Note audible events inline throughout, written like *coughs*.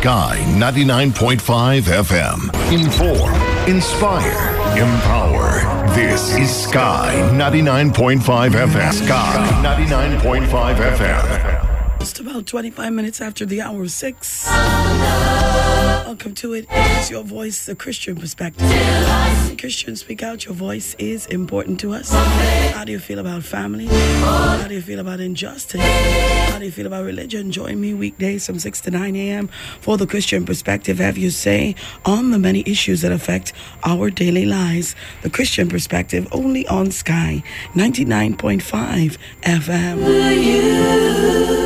Sky 99.5 FM. Inform, inspire, empower. This is Sky 99.5 FM. Sky 99.5 FM. Just 25 minutes after the hour of six. Welcome to it. It's your voice, the Christian perspective. Christians, speak out. Your voice is important to us. How do you feel about family? How do you feel about injustice? How do you feel about religion? Join me weekdays from 6 to 9 a.m. for the Christian perspective. Have you say on the many issues that affect our daily lives. The Christian perspective only on Sky 99.5 FM.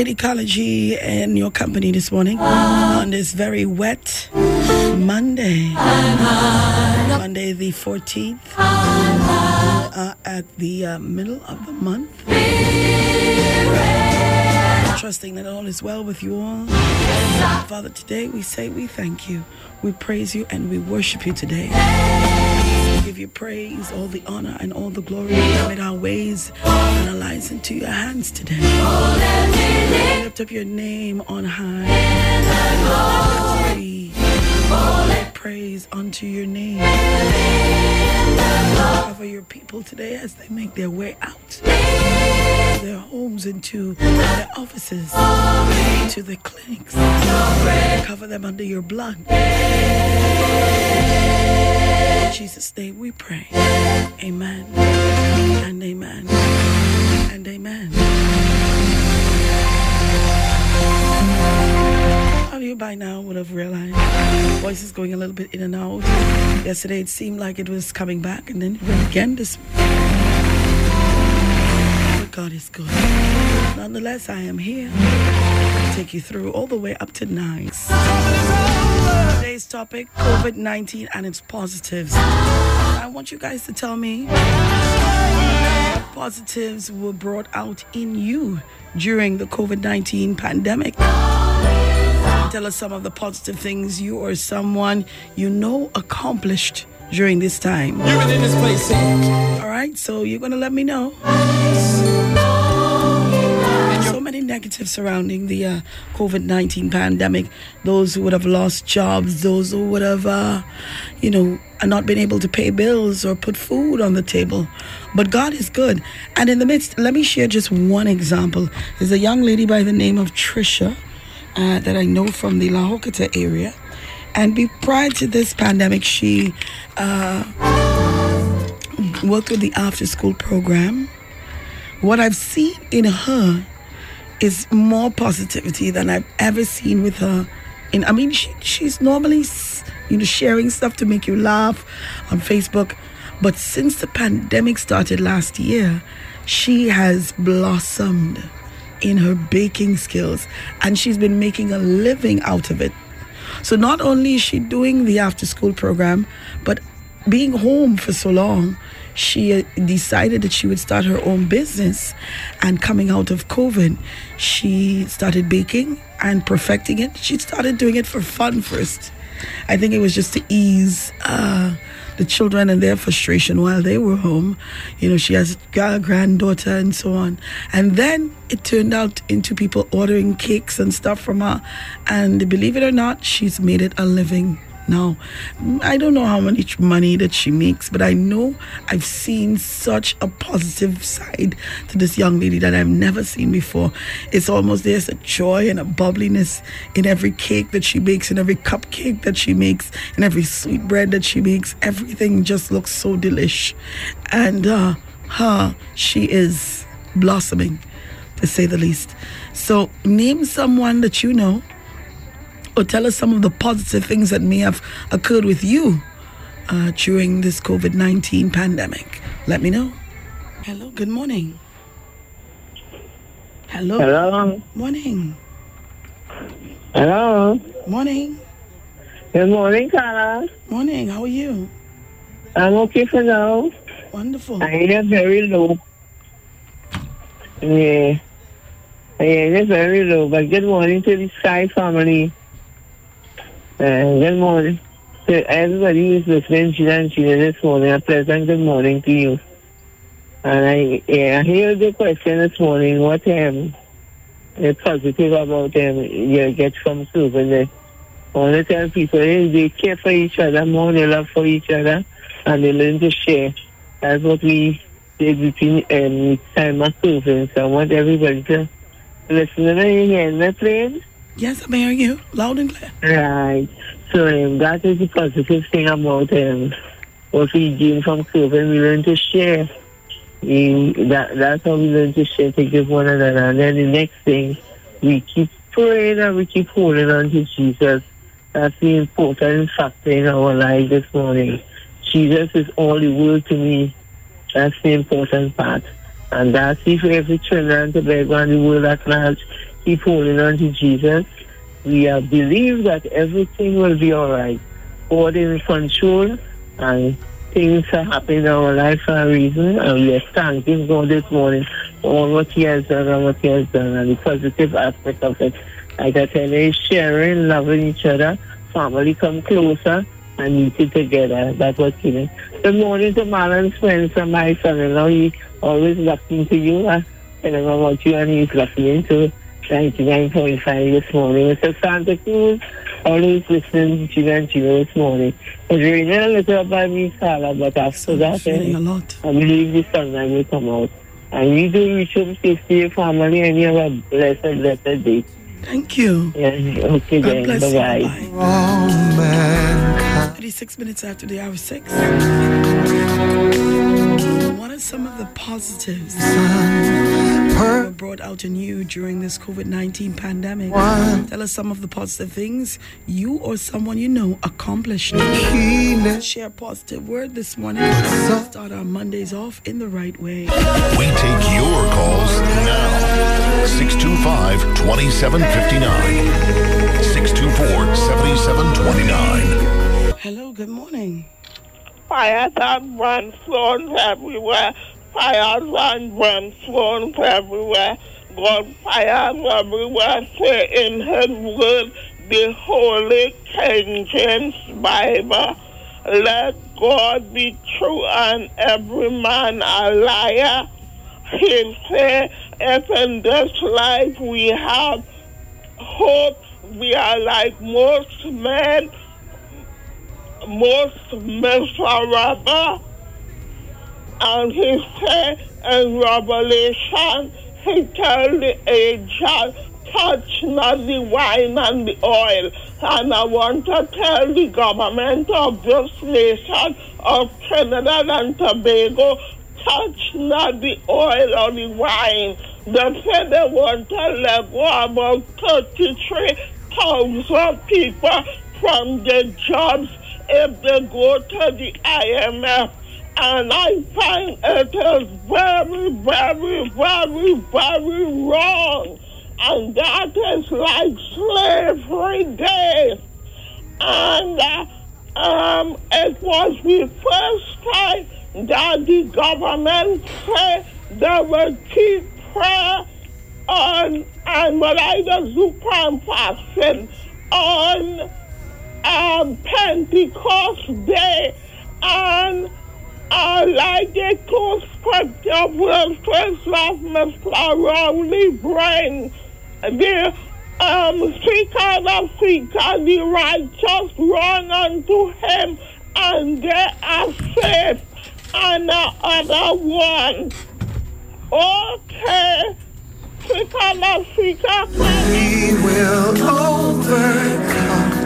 Lady Ecology and your company this morning on this very wet Monday. Monday the 14th uh, at the uh, middle of the month. Trusting that all is well with you all. Father, today we say we thank you. We praise you and we worship you today. You praise, all the honor and all the glory. We commit our ways and our lives into your hands today. Lift up your name on high. Praise unto your name. Cover your people today as they make their way out to their homes, into their offices, into their clinics. Cover them under your blood. In Jesus' name we pray. Amen. And amen. And amen. How you by now would have realized voice is going a little bit in and out. Yesterday it seemed like it was coming back and then it went again this but God is good. Nonetheless, I am here to take you through all the way up to nine. Today's topic COVID 19 and its positives. I want you guys to tell me positives were brought out in you during the COVID 19 pandemic. Tell us some of the positive things you or someone you know accomplished during this time. You've been in this place, see? All right, so you're going to let me know. So many negatives surrounding the uh, COVID 19 pandemic. Those who would have lost jobs, those who would have, uh, you know, not been able to pay bills or put food on the table. But God is good. And in the midst, let me share just one example. There's a young lady by the name of Trisha uh, that I know from the La area. And be, prior to this pandemic, she uh, worked with the after school program. What I've seen in her is more positivity than I've ever seen with her. In I mean, she, she's normally you know sharing stuff to make you laugh on Facebook, but since the pandemic started last year, she has blossomed in her baking skills and she's been making a living out of it. So not only is she doing the after school program, but being home for so long, she decided that she would start her own business. And coming out of COVID, she started baking and perfecting it. She started doing it for fun first. I think it was just to ease uh, the children and their frustration while they were home. You know, she has a granddaughter and so on. And then it turned out into people ordering cakes and stuff from her. And believe it or not, she's made it a living now. I don't know how much money that she makes, but I know I've seen such a positive side to this young lady that I've never seen before. It's almost there's a joy and a bubbliness in every cake that she bakes, in every cupcake that she makes, in every sweet bread that she makes. Everything just looks so delish. And uh, her, she is blossoming, to say the least. So, name someone that you know or tell us some of the positive things that may have occurred with you uh, during this COVID 19 pandemic. Let me know. Hello, good morning. Hello. Hello. Morning. Hello. Morning. Good morning, Carla. Morning. How are you? I'm okay for now. Wonderful. I hear very low. Yeah. I hear very low, but good morning to the Sky family. Uh, good morning to everybody who's listening to and Sheila this morning. A pleasant good morning to you. And I, yeah, I hear the question this morning. What um, uh, positive about them you get from there. I want to tell people hey, they care for each other more, they love for each other, and they learn to share. That's what we did between um, time of serving. So I want everybody to listen to me hearing me playing. Yes, I'm hearing you loud and clear. Right. So um, that is the positive thing about um, what we gain from serving. We learn to share. We, that, that's how we learn to share, to give one another. And then the next thing, we keep praying and we keep holding on to Jesus. That's the important factor in our life this morning. Jesus is all the world to me. That's the important part. And that's if every Trinidad and Tobago and the world at large keep holding on to Jesus, we uh, believe that everything will be all right. God is in control and things are happening in our life for a reason. And we are thanking God this morning for all what He has done and what He has done and the positive aspect of it. Like I tell you, sharing, loving each other, family come closer and eating together. That's what's killing. Good morning to Marlon Spencer, my son-in-law. He always listening to you. Uh, telling about you and he's listening to 99.5 this morning. Mr. Santa Cruz, always listening to you and Gino this morning. It's raining a little by me, Sarah, but after that, eh, a lot. I believe the sunlight will come out. And you do reach up to see your family and you have a blessed, blessed day. Thank you. Yeah, okay God then. bless you. Bye-bye. Bye. All 36 minutes after the hour six. What are some of the positives that were brought out in you during this COVID 19 pandemic? one Tell us some of the positive things you or someone you know accomplished. keenness. Share a positive word this morning. Let's Start our Mondays off in the right way. We take your calls now. 625 2759. 624 7729. Hello, good morning. Fires and brimstones everywhere. Fires and brimstones everywhere. God fires everywhere. Say in His word, the Holy King James Bible. Let God be true and every man a liar. He say, if in this life we have hope, we are like most men most miserable. And he said in Revelation, he told the angel, touch not the wine and the oil. And I want to tell the government of this nation of Trinidad and Tobago, touch not the oil or the wine. They said they want to let go about 33,000 people from their jobs if they go to the IMF. And I find it is very, very, very, very wrong. And that is like slavery days. And uh, um, it was the first time that the government said they will keep prayer on, and when I the Zupan fasting on um, Pentecost Day, and Scripture verses of Mr. Rowley bring. The um, seeker of seeker, the righteous run unto him, and they are saved. And the other one, okay, seeker of seeker, We will overcome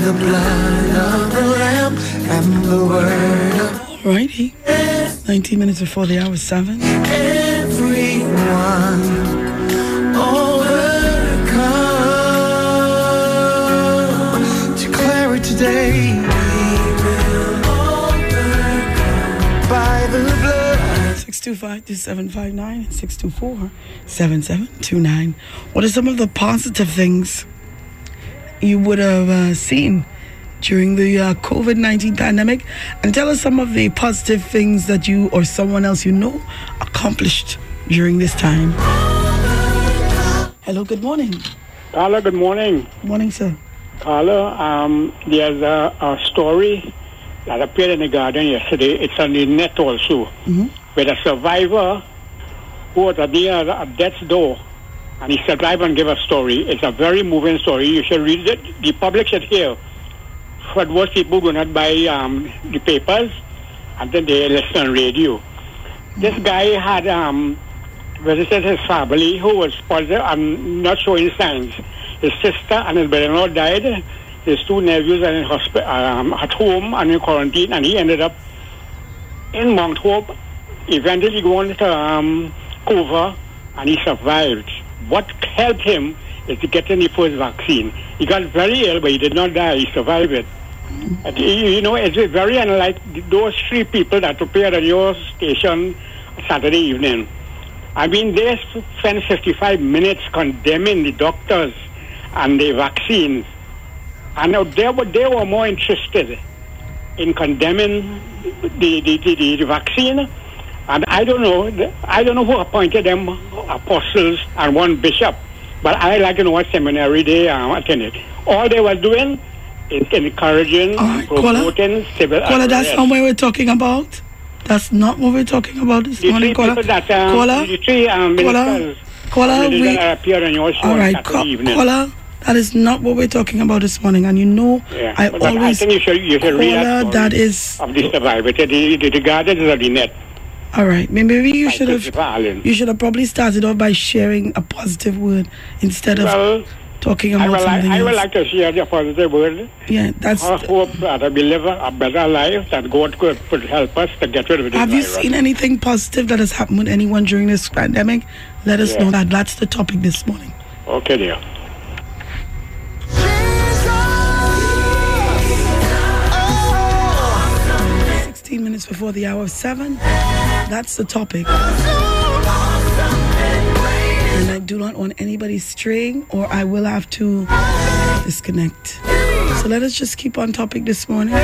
the blood of the Lamb and the word of Alrighty. 19 minutes before the hour 7. everyone. Overcome. Declare it today. We will overcome by the blood. 625-2759 and 624-7729. What are some of the positive things you would have uh, seen during the uh, COVID-19 pandemic? And tell us some of the positive things that you or someone else you know accomplished during this time. Hello, good morning. Carla, good morning. Morning, sir. Carla, um, there's a, a story that appeared in the Guardian yesterday. It's on the net also, Mhm. with a survivor who was at, the, at death's door, and he survived and gave a story. It's a very moving story. You should read it. The public should hear. For most people do not buy um, the papers, and then they listen on radio. This guy had um, visited his family, who was positive and not showing signs. His sister and his brother-in-law died. His two nephews are in hospi- um, at home and in quarantine, and he ended up in Mount Hope, eventually going to um, and he survived. What helped him is to get the first vaccine. He got very ill, but he did not die. He survived it. And, you know, it's very unlike those three people that appeared at your station Saturday evening. I mean, they spent 55 minutes condemning the doctors and the vaccines. And they were, they were more interested in condemning the, the, the, the vaccine. And I don't know, I don't know who appointed them apostles and one bishop, but I like to know what seminary they um, attended. All they were doing is encouraging, right, promoting civil Caller, that's not what we're talking about. That's not what we're talking about this The morning, people that, um, Caller, the three um, caller, religion we, that appeared on your show all right, Saturday evening. caller. That is not what we're talking about this morning, and you know Yeah, I but I always think you should, you should read that caller. story That is of the survivor, the, the, the gardens of the net. All right. Maybe you should have you should have probably started off by sharing a positive word instead of Well, talking I about like, something I would like to share the positive word. yeah, that's. I hope that we live a better life, that God could, could help us to get rid of this Have you virus. seen anything positive that has happened with anyone during this pandemic? Let us Yeah. know that. That's the topic this morning. Okay, dear. Minutes before the hour of 7. That's the topic. And I do not want anybody straying, or I will have to disconnect. So let us just keep on topic this morning.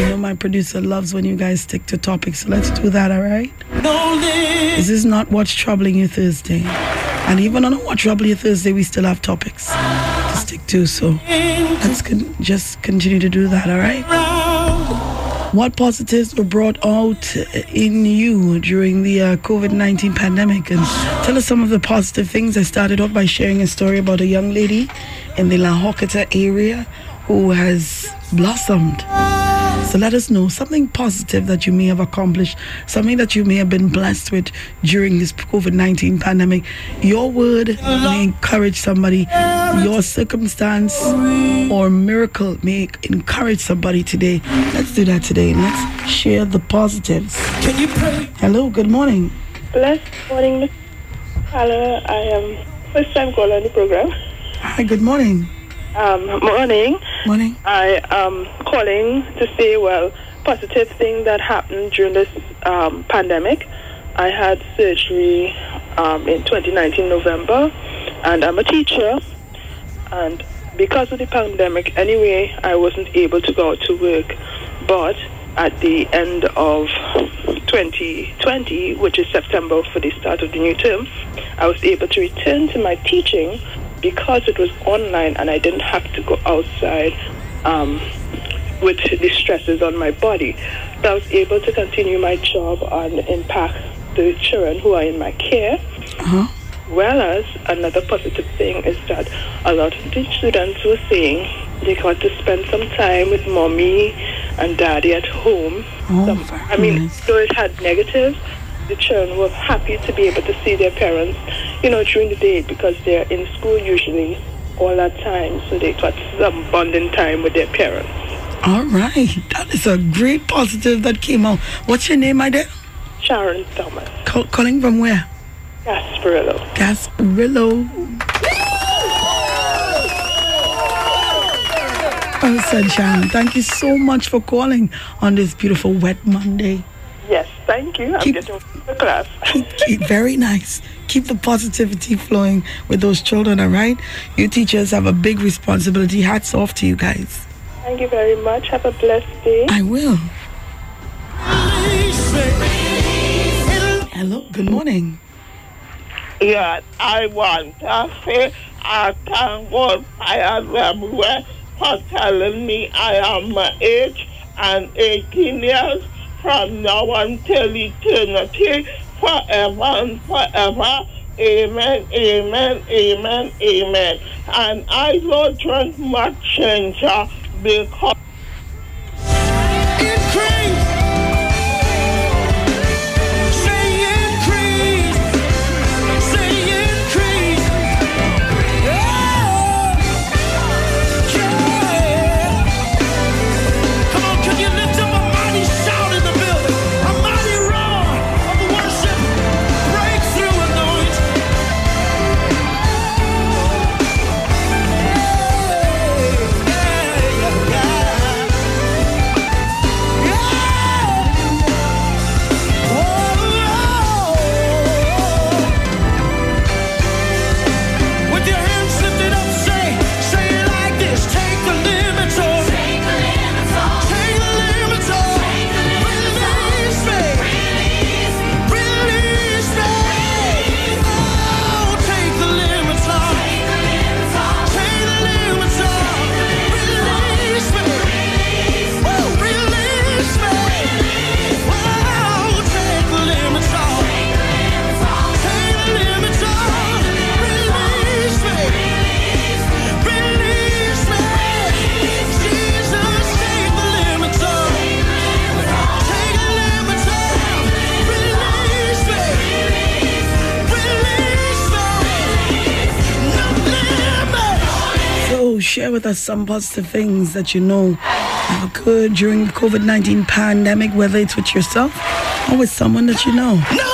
You know, my producer loves when you guys stick to topics, so let's do that, all right? This is not What's Troubling You Thursday. And even on What's Troubling You Thursday, we still have topics to stick to, so let's con- just continue to do that, all right? What positives were brought out in you during the uh, COVID 19 pandemic? And tell us some of the positive things. I started off by sharing a story about a young lady in the La Horquetta area who has blossomed. So let us know something positive that you may have accomplished, something that you may have been blessed with during this COVID 19 pandemic. Your word may encourage somebody, your circumstance or miracle may encourage somebody today. Let's do that today. Let's share the positives. Can you pray? Hello, good morning. Blessed morning, Miss Hello, I am first time caller on the program. Hi, good morning. Um, morning. Morning. I am calling to say, well, positive thing that happened during this um, pandemic. I had surgery um, in 2019 November, and I'm a teacher. And because of the pandemic, anyway, I wasn't able to go out to work. But at the end of 2020, which is September for the start of the new term, I was able to return to my teaching because it was online and I didn't have to go outside um, with the stresses on my body. So I was able to continue my job and impact the children who are in my care. Uh-huh. Whereas another positive thing is that a lot of the students were saying they got to spend some time with mommy and daddy at home. Oh, Some- I mean, nice. though it had negatives, the children were happy to be able to see their parents, you know, during the day because they're in school usually all that time. So they got some bonding time with their parents. All right. That is a great positive that came out. What's your name, my dear? Sharon Thomas, Call- calling from where? Gasparillo. Gasparillo. Oh, sunshine. Thank you so much for calling on this beautiful wet Monday. Yes, thank you. I'm Keep- getting the class. Keep, keep, very nice. Keep the positivity flowing with those children, all right? You teachers have a big responsibility. Hats off to you guys. Thank you very much. Have a blessed day. I will. Hello, good morning. Yes, I want to say I thank God fires everywhere for telling me I am my age and 18 years from now until eternity. forever and forever. Amen, amen, amen, amen. And I don't drink much ginger because Increase. Us some positive things that you know have occurred during the COVID 19 pandemic, whether it's with yourself or with someone that you know. No.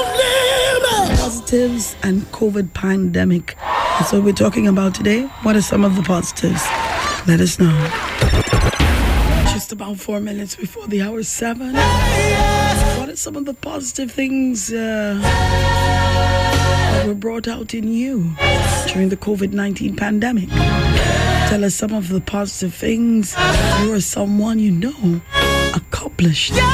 Positives and COVID pandemic. That's what we're talking about today. What are some of the positives? Let us know. Just about four minutes before the hour seven. What are some of the positive things uh, that were brought out in you during the COVID 19 pandemic? Tell us some of the positive things you or someone you know accomplished. Yes,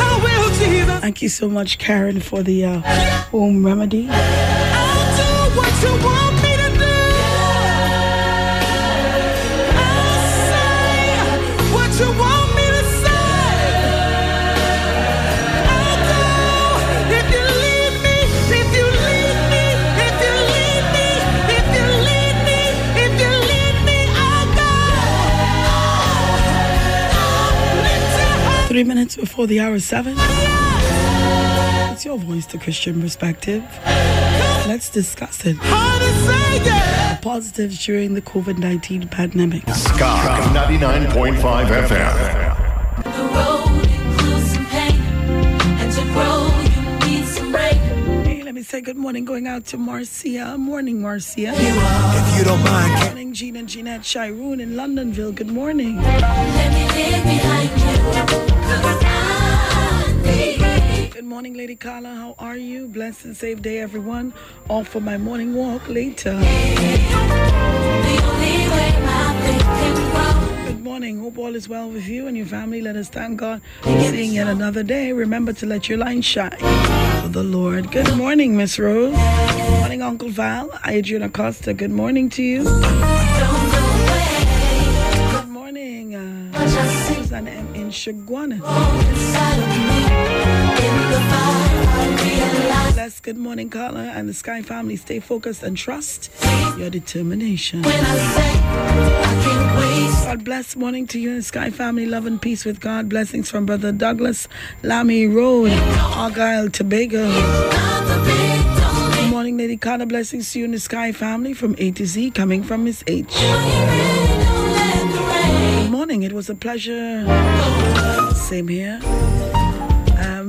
I will, Jesus. Thank you so much, Karen, for the uh, home remedy. Three minutes before the hour seven. It's your voice, the Christian perspective. Let's discuss it. yeah. Positives during the COVID 19 pandemic. Sky 99.5 FM. Rain. Hey, let me say good morning going out to Marcia. Morning, Marcia. If you don't mind, can Morning, Jean and Jeanette Chiroon in Londonville. Good morning. Let me live behind you, 'cause Good morning, Lady Carla. How are you? Blessed and safe day, everyone. Off for my morning walk later. the only way my faith can grow. Good morning. Hope all is well with you and your family. Let us thank God for seeing yet another day. Remember to let your light shine for the Lord. Good morning, Miss Rose. Good morning, Uncle Val. Adrian Acosta. Good morning to you. Good morning, uh, Susan M. in Shaguana. Bless. Good morning, Carla and the Sky family. Stay focused and trust your determination. when I say I can't waste. God bless. Morning to you and the Sky family. Love and peace with God. Blessings from Brother Douglas, Lamy Road, Argyle, Tobago. Not the big, don't Good morning, Lady Carla. Blessings to you and the Sky family from A to Z, coming from Miss H. Good morning. It was a pleasure. Same here.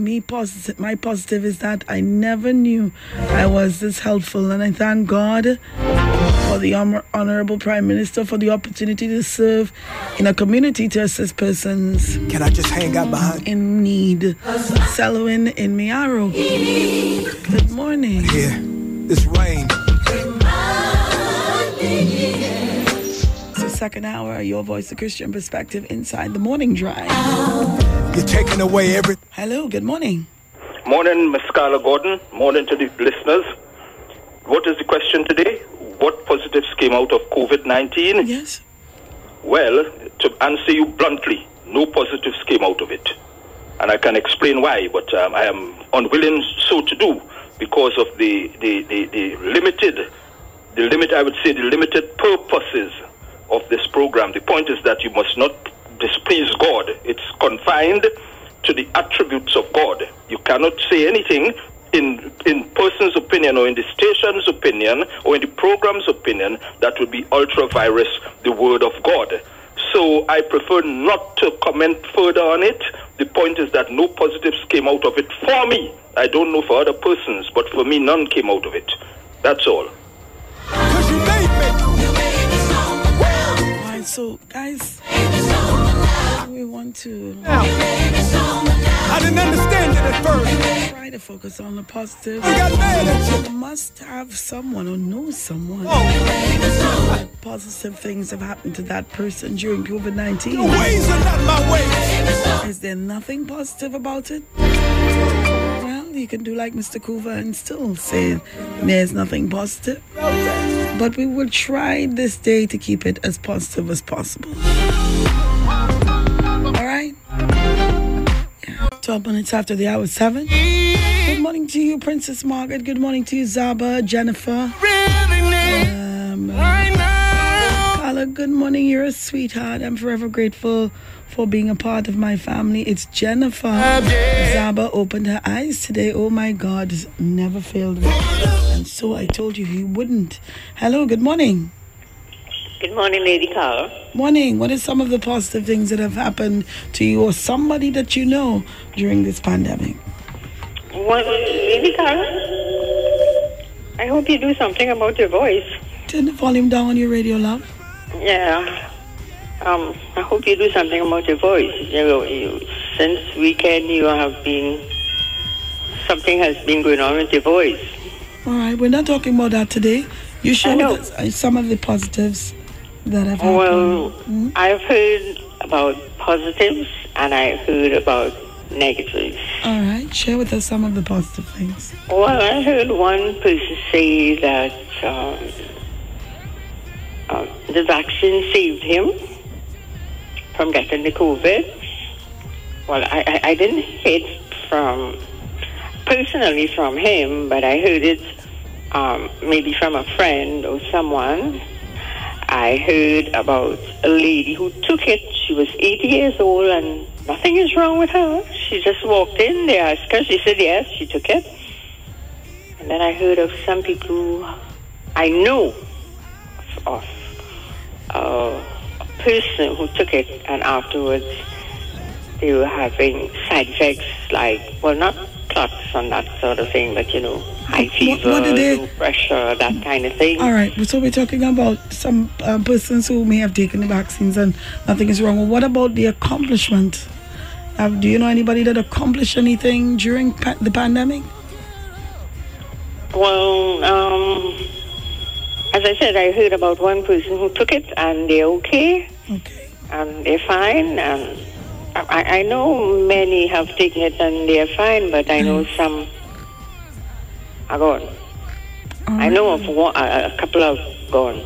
Me positive. My positive is that I never knew I was this helpful, and I thank God for the honor- honorable Prime Minister for the opportunity to serve in a community to assist persons can I just hang out behind in need. Selwyn in Mayaro. Good morning. here? Rain. It's the second hour. Your voice, the Christian perspective, inside the morning drive. You're taking away every. Hello. Good morning. Morning, Ms. Carla Gordon. Morning to the listeners. What is the question today? What positives came out of COVID 19? Yes. Well, to answer you bluntly, no positives came out of it. And I can explain why, but um, I am unwilling so to do because of the, the, the, the limited, the limit, I would say, the limited purposes of this program. The point is that you must not displease God. It's confined to the attributes of God. You cannot say anything in in person's opinion or in the station's opinion or in the program's opinion that would be ultra vires the word of God. So I prefer not to comment further on it. The point is that no positives came out of it for me. I don't know for other persons, but for me none came out of it. That's all. Cause you made me. All right, so guys, we want to I didn't understand it at first. try to focus on the positive. I got mad at you. Must have someone or know someone. Oh, Positive things have happened to that person during COVID 19. your ways are not my ways. Is there nothing positive about it? Well, you can do like Mr. Coover and still say there's nothing positive. But we will try this day to keep it as positive as possible. All right? Yeah. 12 minutes after the hour 7. Good morning to you, Princess Margaret. Good morning to you, Zaba, Jennifer. Um, Carla, good morning. You're a sweetheart. I'm forever grateful for being a part of my family. It's Jennifer. Zaba opened her eyes today. Oh my God, never failed me. And so I told you he wouldn't. Hello, good morning. Good morning, Lady Carl. Morning. What are some of the positive things that have happened to you or somebody that you know during this pandemic? Well, Lady Carl, I hope you do something about your voice. Turn the volume down on your radio, love. Yeah. Um, I hope you do something about your voice. You know, you, since weekend, you have been something has been going on with your voice. All right, we're not talking about that today. You with us uh, some of the positives that have happened. Well, I've heard about positives and I've heard about negatives. All right, share with us some of the positive things. Well, I heard one person say that um, uh, the vaccine saved him from getting the COVID. Well, I, I, I didn't hear it from personally from him, but I heard it um, maybe from a friend or someone. I heard about a lady who took it. She was 80 years old and nothing is wrong with her. She just walked in, they asked her, she said yes, she took it. And then I heard of some people I know of uh, person who took it and afterwards they were having side effects like, well, not clots and that sort of thing, but you know, high fever, what they- low pressure, that kind of thing. All right, so we're talking about some uh, persons who may have taken the vaccines and nothing is wrong. Well, what about the accomplishment? Uh, do you know anybody that accomplished anything during pa- the pandemic? Well, um, as I said, I heard about one person who took it and they're okay Okay. and they're fine. And I, I know many have taken it and they're fine, but I know mm. some are gone. All I right. know of one, a, a couple of gone.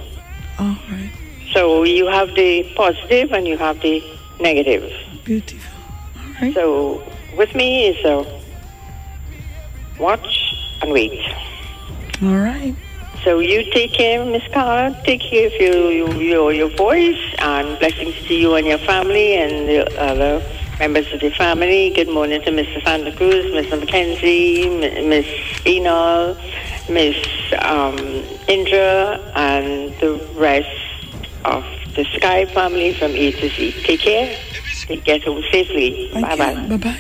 All right. So you have the positive and you have the negative. Beautiful. All right. So with me is a watch and wait. All right. So you take care, Miss Carla. Take care of your, your your your voice, and blessings to you and your family and the other members of the family. Good morning to Mr. Santa Cruz, Mr. Mackenzie, M- Miss Enol, Miss um, Indra, and the rest of the Sky family from A to Z. Take care. Get home safely. Bye bye. Bye bye.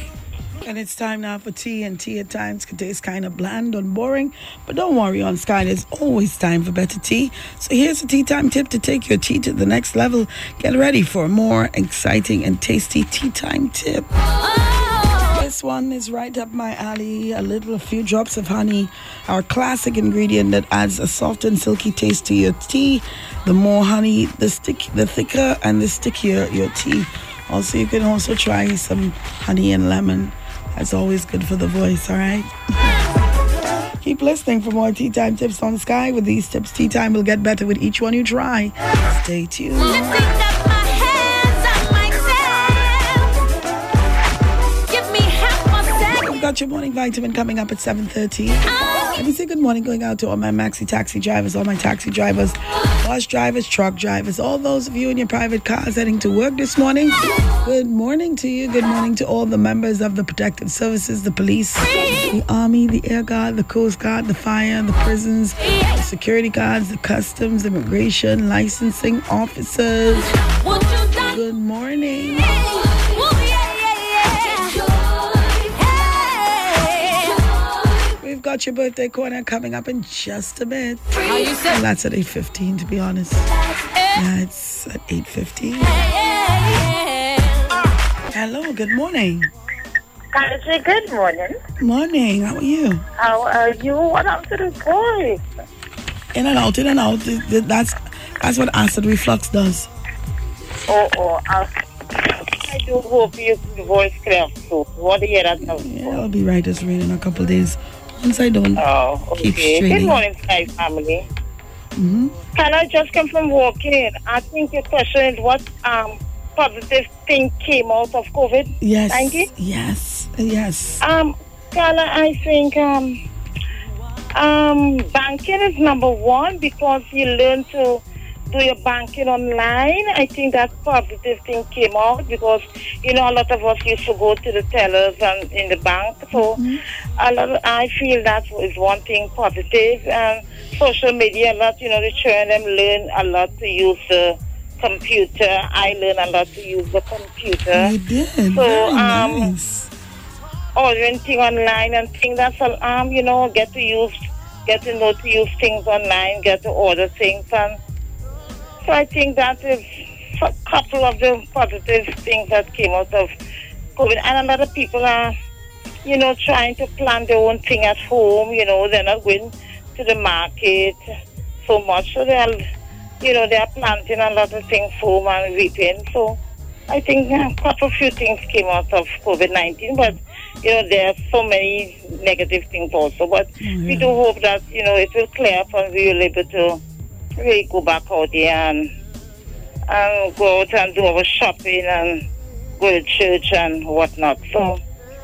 And it's time now for tea, and tea at times can taste kind of bland and boring. But don't worry, on Sky, there's always time for better tea. So here's a tea time tip to take your tea to the next level. Get ready for a more exciting and tasty tea time tip. This one is right up my alley. A little, a few drops of honey, our classic ingredient that adds a soft and silky taste to your tea. The more honey, the stick, the thicker and the stickier your tea. Also, you can also try some honey and lemon. That's always good for the voice, all right? Keep listening for more Tea Time tips on Sky. With these tips, Tea Time will get better with each one you try. Stay tuned. Got your morning vitamin coming up at 7:30. Let me say good morning going out to all my maxi taxi drivers, all my taxi drivers, bus drivers, truck drivers, all those of you in your private cars heading to work this morning. Good morning to you. Good morning to all the members of the protective services, the police, the army, the air guard, the coast guard, the fire, the prisons, the security guards, the customs, immigration, licensing officers. Good morning. We've got your birthday corner coming up in just a bit. Well, that's at 8.15 to be honest. Yeah, it's at 8.15. Hello, good morning. Can I say good morning? Morning, how are you? How are you? What happened to the voice? In and out, in and out. Th- th- That's that's what acid reflux does. Oh, oh, I, I do hope your voice clear too. What do you hear that? Yeah, I'll be right as rain in a couple of days. Once I don't Oh, keep okay. Good straining. morning, Sky family. hmm Can I just come from walking? I think your question is what um positive thing came out of COVID? Yes. 19? Yes. Yes. Um, Carla, I think um, um, banking is number one because you learn to do your banking online. I think that positive thing came out because you know a lot of us used to go to the tellers and in the bank. So a lot of, I feel that is one thing positive. And social media, a lot you know, the children them learn a lot to use the computer. I learn a lot to use the computer. You did. So, Very um, nice. ordering thing online and things that's all, um you know get to use get to know to use things online get to order things and so I think that uh, is a couple of the positive things that came out of COVID. And a lot of people are you know trying to plan their own thing at home you know they're not going to the market so much. So they're you know they're planting a lot of things home and reaping so I think a couple of few things came out of COVID nineteen, but you know there are so many negative things also. But oh, we do hope that you know it will clear up and we will be able to really go back out there and and go out and do our shopping and go to church and whatnot. So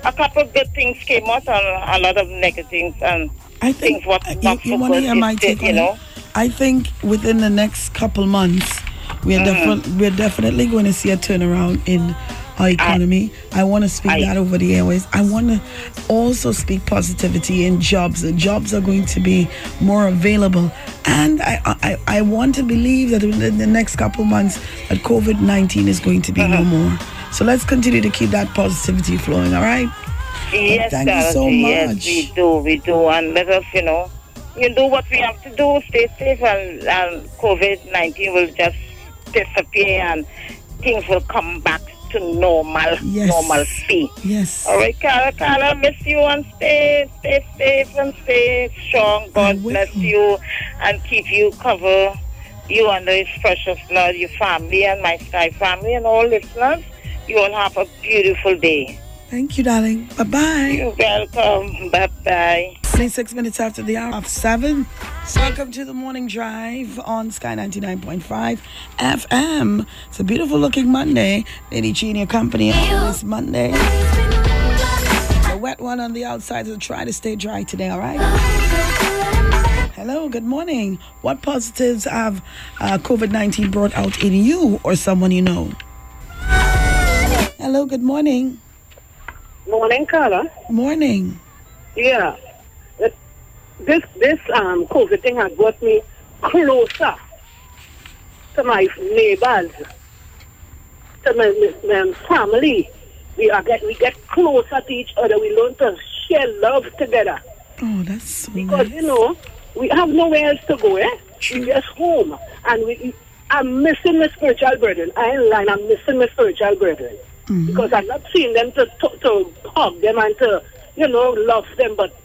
a couple of good things came out and a lot of negatives and I think things what you, not you so want to good hear my take you know. I think within the next couple months, we're Mhm. definitely we're definitely going to see a turnaround in our economy. I, want to speak that over the airways. I want to also speak positivity in jobs. The jobs are going to be more available, and I I, I want to believe that in the next couple months that COVID nineteen is going to be no Uh-huh. more. So let's continue to keep that positivity flowing. All right. Yes, Thank you so much. Yes, we do, we do, and let us, you know, you do what we have to do, stay safe, and, and COVID nineteen will just disappear, and things will come back to normal, Yes. normalcy. Yes. All right, Carla, Carla, miss you and stay, stay safe and stay strong. God bless you and keep you cover you under His precious blood, your family and my Sky family and all listeners. You all have a beautiful day. Thank you, darling. Bye bye. You're welcome. Bye bye. 26 minutes after the hour of 7. Welcome to the morning drive on Sky 99.5 FM. It's a beautiful looking Monday. Lady G your company on this Monday. A wet one on the outside, so try to stay dry today, all right? Hello, good morning. What positives have uh, COVID 19 brought out in you or someone you know? Hello, good morning. Morning, Carla. Morning. Yeah. This this um COVID thing has brought me closer to my neighbors, to my, my family. We are get we get closer to each other. We learn to share love together. Oh, that's so Because you know we have nowhere else to go. Eh? We just home, and we. I'm missing my spiritual brethren. I ain't lying. I'm missing my spiritual brethren because I'm not seeing them to, to to hug them and to you know love them, but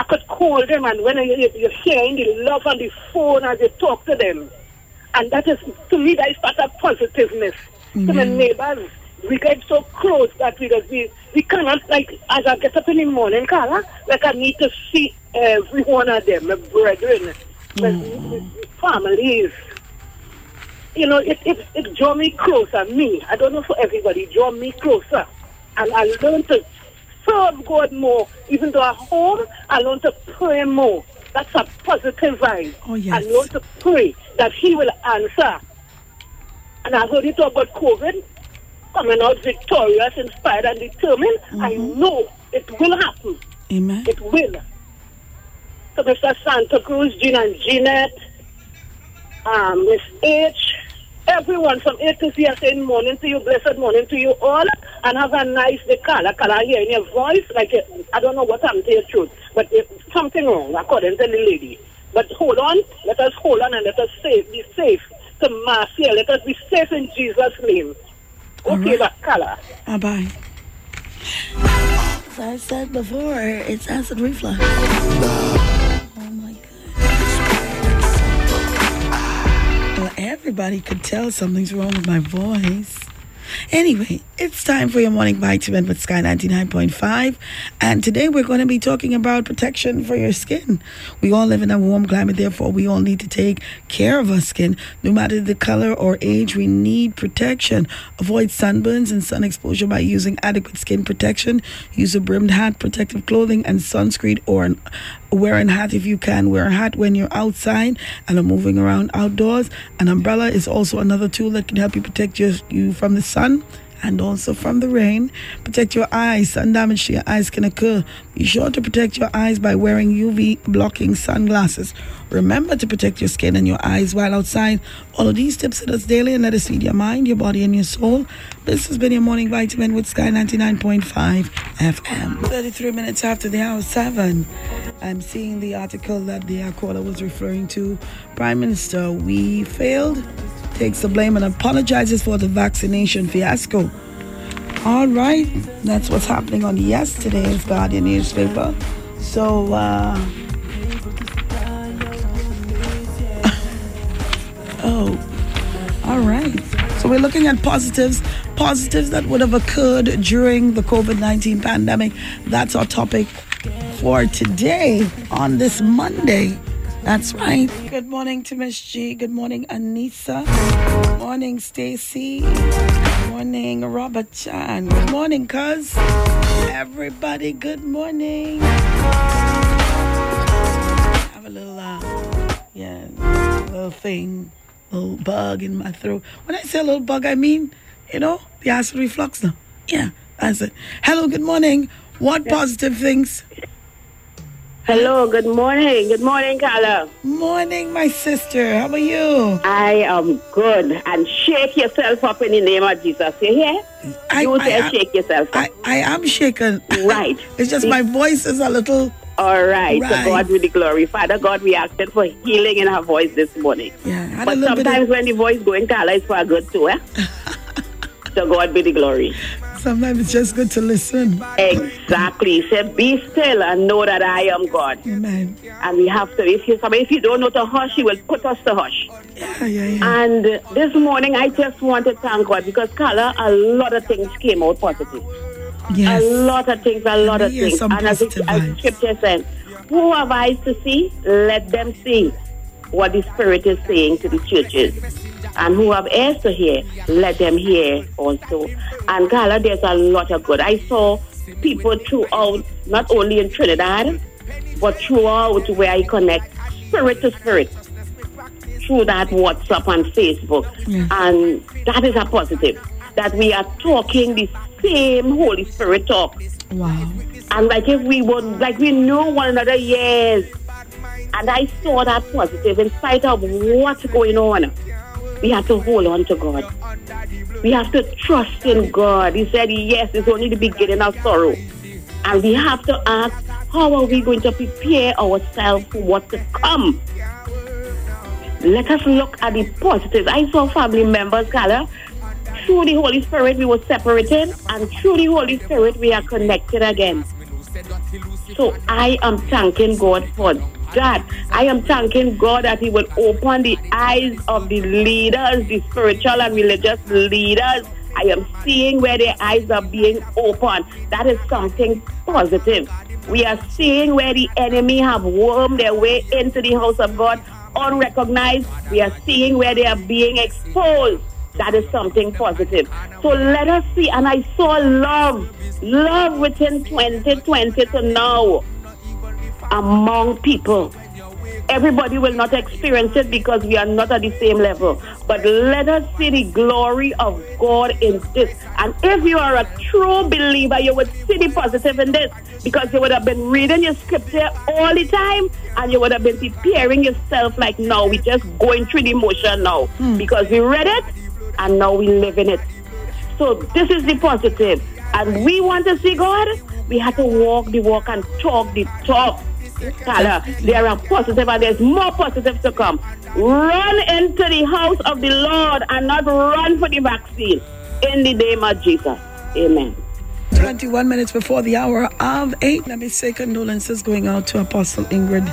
I could call them and when you, you're hearing the love on the phone as you talk to them, and that is to me that is part of positiveness. To my neighbors, we get so close that we just we, we cannot like as I get up in the morning, Carla, like I need to see every one of them, my brethren, my, my families. You know, it, it it draw me closer. Me, I don't know for everybody, draw me closer, and I learn to serve God more, even though at home, I learn to pray more. That's a positive vibe. Oh, yes. I learn to pray that He will answer. And I heard you talk about COVID coming out victorious, inspired, and determined. I know it will happen. Amen. It will. So, Mr. Santa Cruz, Jean and Jeanette, um, Miss H, everyone from A to Z, I say morning to you, blessed morning to you all, and have a nice day, Carla. Carla, hear in your voice, like, I don't know what happened to your truth, but it's something wrong, according to the lady. But hold on, let us hold on and let us safe, be safe to Marcia. Let us be safe in Jesus' name. Okay, but Carla. Bye bye. As I said before, it's acid reflux. Oh my god. Well, everybody could tell something's wrong with my voice. Anyway, it's time for your morning vitamin with Sky 99.5. And today we're going to be talking about protection for your skin. We all live in a warm climate, therefore, we all need to take care of our skin. No matter the color or age, we need protection. Avoid sunburns and sun exposure by using adequate skin protection. Use a brimmed hat, protective clothing, and sunscreen or an wear a hat if you can. Wear a hat when you're outside and are moving around outdoors. An umbrella is also another tool that can help you protect your, you from the sun and also from the rain. Protect your eyes. Sun damage to your eyes can occur. Be sure to protect your eyes by wearing UV blocking sunglasses. Remember to protect your skin and your eyes while outside. All of these tips hit us daily and let us feed your mind, your body, and your soul. This has been your morning vitamin with Sky 99.5 FM. 33 minutes after the hour 7. I'm seeing the article that the caller was referring to. Prime Minister, we failed, takes the blame and apologizes for the vaccination fiasco. All right, that's what's happening on yesterday's Guardian newspaper. So, uh, *laughs* oh, all right. So we're looking at positives, positives that would have occurred during the COVID 19 pandemic. That's our topic for today on this Monday. That's right. Good morning to Miss G. Good morning, Anissa. Good morning, Stacy. Good morning, Robert Chan. Good morning, cuz. Everybody, good morning. Have a little, uh, yeah, little thing, little bug in my throat. When I say a little bug, I mean, you know, the acid reflux now. Yeah, that's it. Hello, good morning. What positive things? Hello, good morning. Good morning, Carla. Morning, my sister. How are you? I am good. And shake yourself up in the name of Jesus. You hear? I, you I say am- shake yourself up. I, I am shaken. Right. *laughs* it's just my voice is a little. All right. Right. To God be the glory. Father God, we asked for healing in her voice this morning. Yeah, I But sometimes of, when the voice going, Carla, it's for good too, eh? *laughs* to God be the glory. Sometimes it's just good to listen. Exactly. He said, Be still and know that I am God. Amen. And we have to, if you, if you don't know to hush, He will put us to hush. Yeah, yeah, yeah. And this morning, I just want to thank God because, Carla, a lot of things came out positive. Yes. A lot of things, a lot of things. And as, as. Scripture said, who have eyes to see, let them see what the Spirit is saying to the churches. And who have ears to hear, let them hear also. And Carla, there's a lot of good. I saw people throughout, not only in Trinidad, but throughout where I connect, spirit to spirit, through that WhatsApp and Facebook. And that is a positive. That we are talking the same Holy Spirit talk. Wow. And like if we would, like we know one another years. And I saw that positive in spite of what's going on. We have to hold on to God. We have to trust in God. He said, yes, it's only the beginning of sorrow. And we have to ask, how are we going to prepare ourselves for what's to come? Let us look at the positives. I saw family members, Carla, through the Holy Spirit we were separated, and through the Holy Spirit we are connected again. So I am thanking God for that. I am thanking God that He will open the eyes of the leaders, the spiritual and religious leaders. I am seeing where their eyes are being opened. That is something positive. We are seeing where the enemy have wormed their way into the house of God unrecognized. We are seeing where they are being exposed. that is something positive. So let us see. And I saw love, love within 2020 to now among people. Everybody will not experience it because we are not at the same level. But let us see the glory of God in this. And if you are a true believer, you would see the positive in this because you would have been reading your scripture all the time and you would have been preparing yourself like, no, we're just going through the motion now hmm. because we read it and now we live in it. So this is the positive. And we want to see God, we have to walk the walk and talk the talk. Carla, there are positive and there's more positive to come. Run into the house of the Lord and not run for the vaccine. In the name of Jesus. Amen. 21 minutes before the hour of 8. Let me say condolences going out to Apostle Ingrid,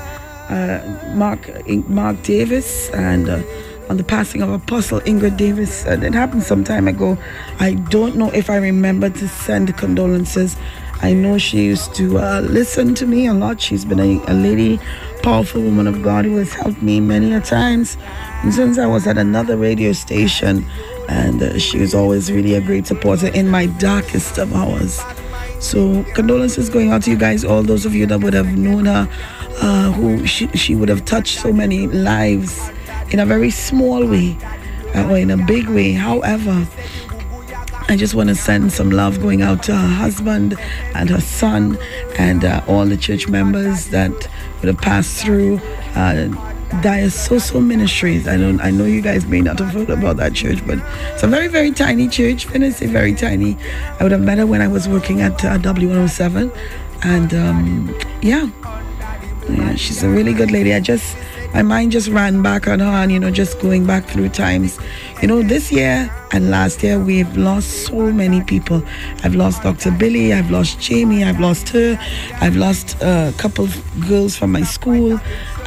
uh, Mark, Mark Davis, and uh, on the passing of Apostle Ingrid Davis. Uh, it happened some time ago. I don't know if I remember to send condolences. I know she used to uh, listen to me a lot. She's been a, a lady, powerful woman of God who has helped me many a times. And since I was at another radio station, and uh, she was always really a great supporter in my darkest of hours. So condolences going out to you guys, all those of you that would have known her, uh, who she, she would have touched so many lives in a very small way uh, or in a big way. However, I just want to send some love going out to her husband and her son and uh, all the church members that would have passed through. Uh, Diasoso Ministries. I don't. I know you guys may not have heard about that church, but it's a very, very tiny church. When say very tiny, I would have met her when I was working at uh, W107, and um, yeah, yeah, she's a really good lady. I just my mind just ran back on her and you know just going back through times. You know this year and last year we've lost so many people. I've lost dr billy i've lost jamie i've lost her. I've lost a couple of girls from my school.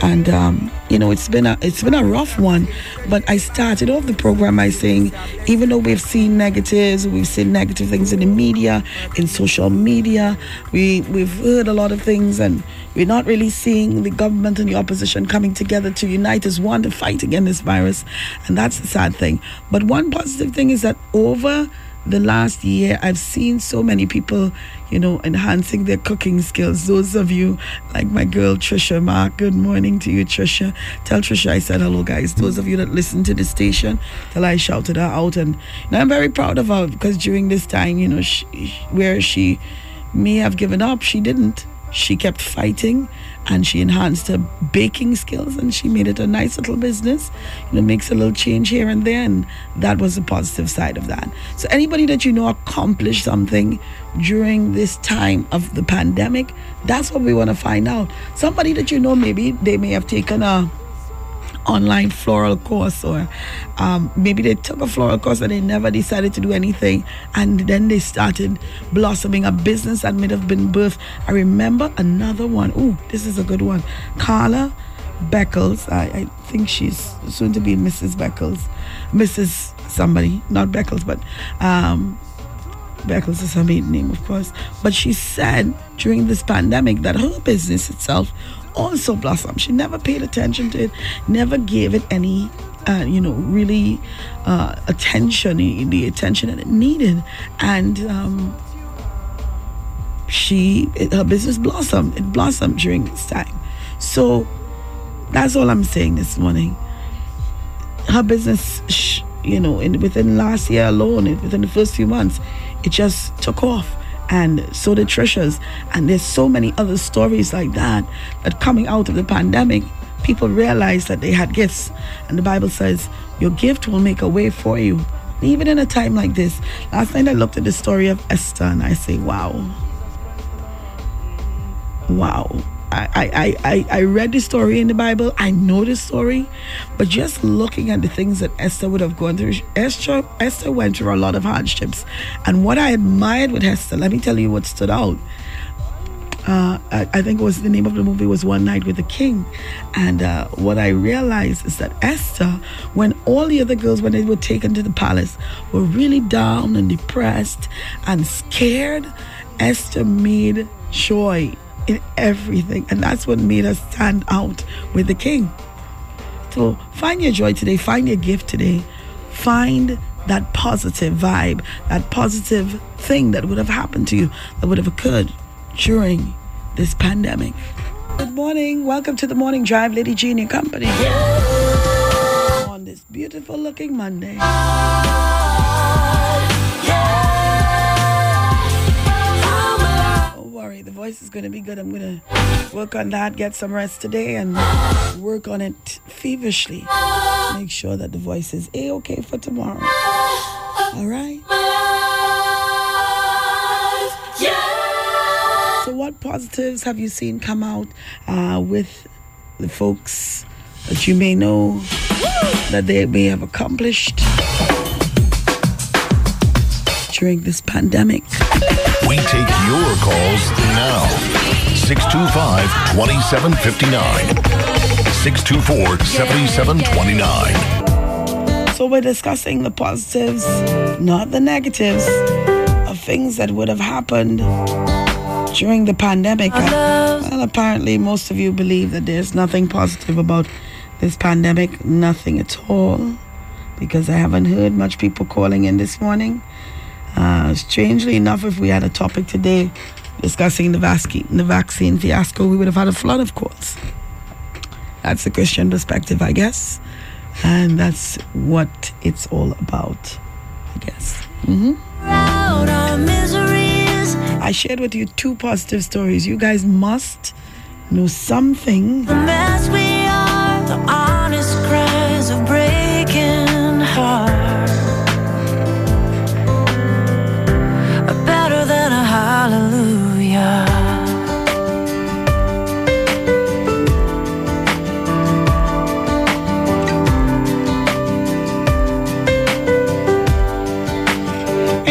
And um, you know it's been a it's been a rough one. But i started off the program by saying even though we've seen negatives we've seen negative things in the media in social media we we've heard a lot of things and we're not really seeing the government and the opposition coming together to unite as one to fight against this virus and that's the sad thing. But one positive thing is that over the last year i've seen so many people you know enhancing their cooking skills. Those of you like my girl trisha mark good morning to you trisha. Tell trisha i said hello guys. Those of you that listen to the station tell i shouted her out. And know, i'm very proud of her because during this time you know she, where she may have given up she didn't she kept fighting and she enhanced her baking skills and she made it a nice little business. You know makes a little change here and there and that was the positive side of that. So anybody that you know accomplished something during this time of the pandemic that's what we want to find out. Somebody that you know maybe they may have taken a online floral course or um, maybe they took a floral course and they never decided to do anything. And then they started blossoming a business that may have been birthed. I remember another one. Ooh, this is a good one. Carla beckles. I, I think she's soon to be mrs beckles. Mrs somebody not beckles but um, Beckles is her maiden name, of course. But she said during this pandemic that her business itself also blossomed. She never paid attention to it, never gave it any, uh, you know, really uh, attention, the attention that it needed. And um, she, it, her business blossomed. It blossomed during this time. So that's all I'm saying this morning. Her business, you know, in, within last year alone, within the first few months, it just took off. And so did Trisha's. And there's so many other stories like that that coming out of the pandemic, people realized that they had gifts. And the Bible says, Your gift will make a way for you. Even in a time like this. Last night I looked at the story of Esther and I say, Wow. Wow. I, I, I, I read the story in the Bible. I know the story, but just looking at the things that Esther would have gone through, Esther Esther went through a lot of hardships. And what I admired with Esther, let me tell you what stood out. Uh, I, I think it was the name of the movie was One Night with the King, and uh, what I realized is that Esther, when all the other girls, when they were taken to the palace, were really down and depressed and scared, Esther made joy in everything, and that's what made us stand out with the King. So find your joy today, find your gift today, find that positive vibe, that positive thing that would have happened to you, that would have occurred during this pandemic. Good morning. Welcome to the morning drive, Lady G and company. On this beautiful looking Monday. Worry, the voice is going to be good. I'm going to work on that, get some rest today, and work on it feverishly. Make sure that the voice is a okay for tomorrow. All right. So, what positives have you seen come out uh, with the folks that you may know that they may have accomplished during this pandemic? We take your calls now. 625 2759. 624 7729. So, we're discussing the positives, not the negatives, of things that would have happened during the pandemic. Well, apparently, most of you believe that there's nothing positive about this pandemic, nothing at all, because I haven't heard much people calling in this morning. Uh, strangely enough, if we had a topic today discussing the, vasc- the vaccine fiasco, we would have had a flood of calls. That's the Christian perspective, I guess. And that's what it's all about, I guess. hmm I shared with you two positive stories. You guys must know something The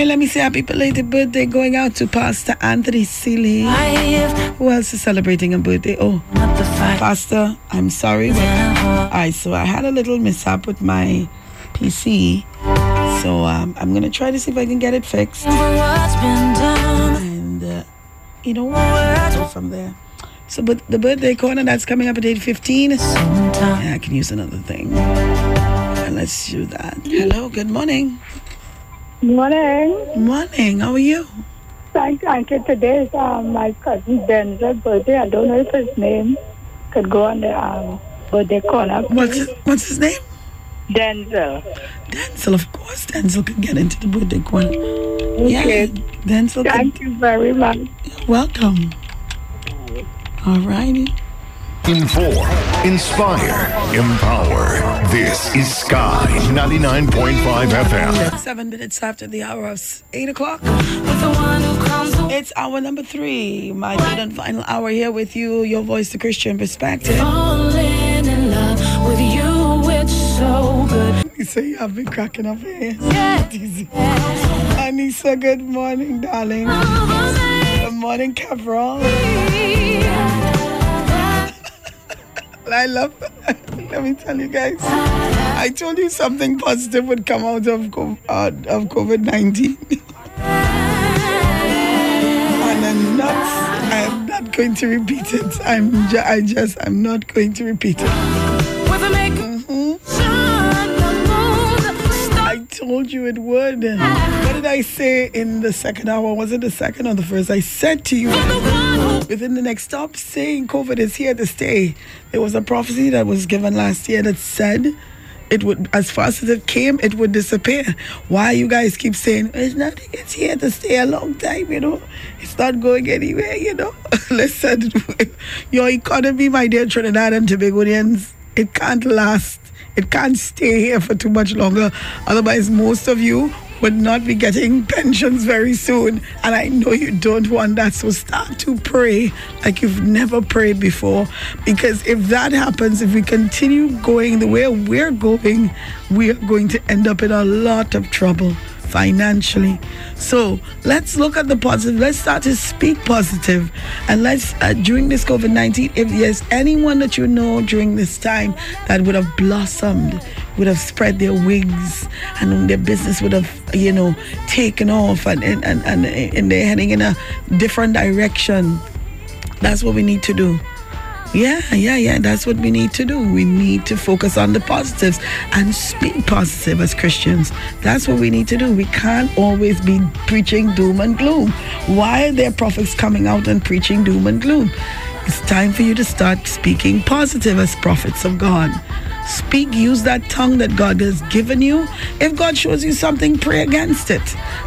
let me say happy belated birthday going out to Pastor Anthony Seeley. Who else is celebrating a birthday? Oh, Pastor, I'm sorry. But, I so I had a little mishap with my PC. So um, I'm gonna try to see if I can get it fixed. And uh, you know? Go from there. So, but the birthday corner that's coming up at 8:15. Yeah, I can use another thing. Let's do that. Hello, good morning. Morning. Morning. How are you? Thank, you. Today is um, my cousin Denzel's birthday. I don't know if his name could go on the um, birthday corner. What's his, what's his name? Denzel. Denzel, of course. Denzel can get into the birthday corner. Yeah, Denzel. Thank you very much. You're welcome. All righty. Inform, inspire, empower. This is Sky 99.5 FM. Seven minutes after the hour of eight o'clock. It's hour number three. My third and final hour here with you. Your voice, the Christian perspective. Falling in love with you, it's so good. You say I've been cracking up here. Anissa, good morning, darling. Good morning, Cabral. I love. *laughs* Let me tell you guys. I told you something positive would come out of uh, of COVID nineteen, *laughs* and I'm not. I'm not going to repeat it. I'm. Ju- I just. I'm not going to repeat it. I told you it would. What did I say in the second hour? Was it the second or the first? I said to you within the next stop saying COVID is here to stay. There was a prophecy that was given last year that said it would as fast as it came, it would disappear. Why you guys keep saying it's nothing, it's here to stay a long time, you know? It's not going anywhere, you know. *laughs* Listen, *laughs* your economy, my dear Trinidad and Tobagonians, it can't last. It can't stay here for too much longer. Otherwise, most of you would not be getting pensions very soon. And I know you don't want that. So start to pray like you've never prayed before. Because if that happens, if we continue going the way we're going, we are going to end up in a lot of trouble financially. So let's look at the positive. Let's start to speak positive. And let's, uh, during this COVID 19, if there's anyone that you know during this time that would have blossomed, would have spread their wings, and their business would have, you know, taken off and, and, and, and they're heading in a different direction, that's what we need to do. Yeah, yeah, yeah. That's what we need to do. We need to focus on the positives and speak positive as Christians. That's what we need to do. We can't always be preaching doom and gloom. Why are there prophets coming out and preaching doom and gloom? It's time for you to start speaking positive as prophets of God. Speak, use that tongue that God has given you. If God shows you something, pray against it.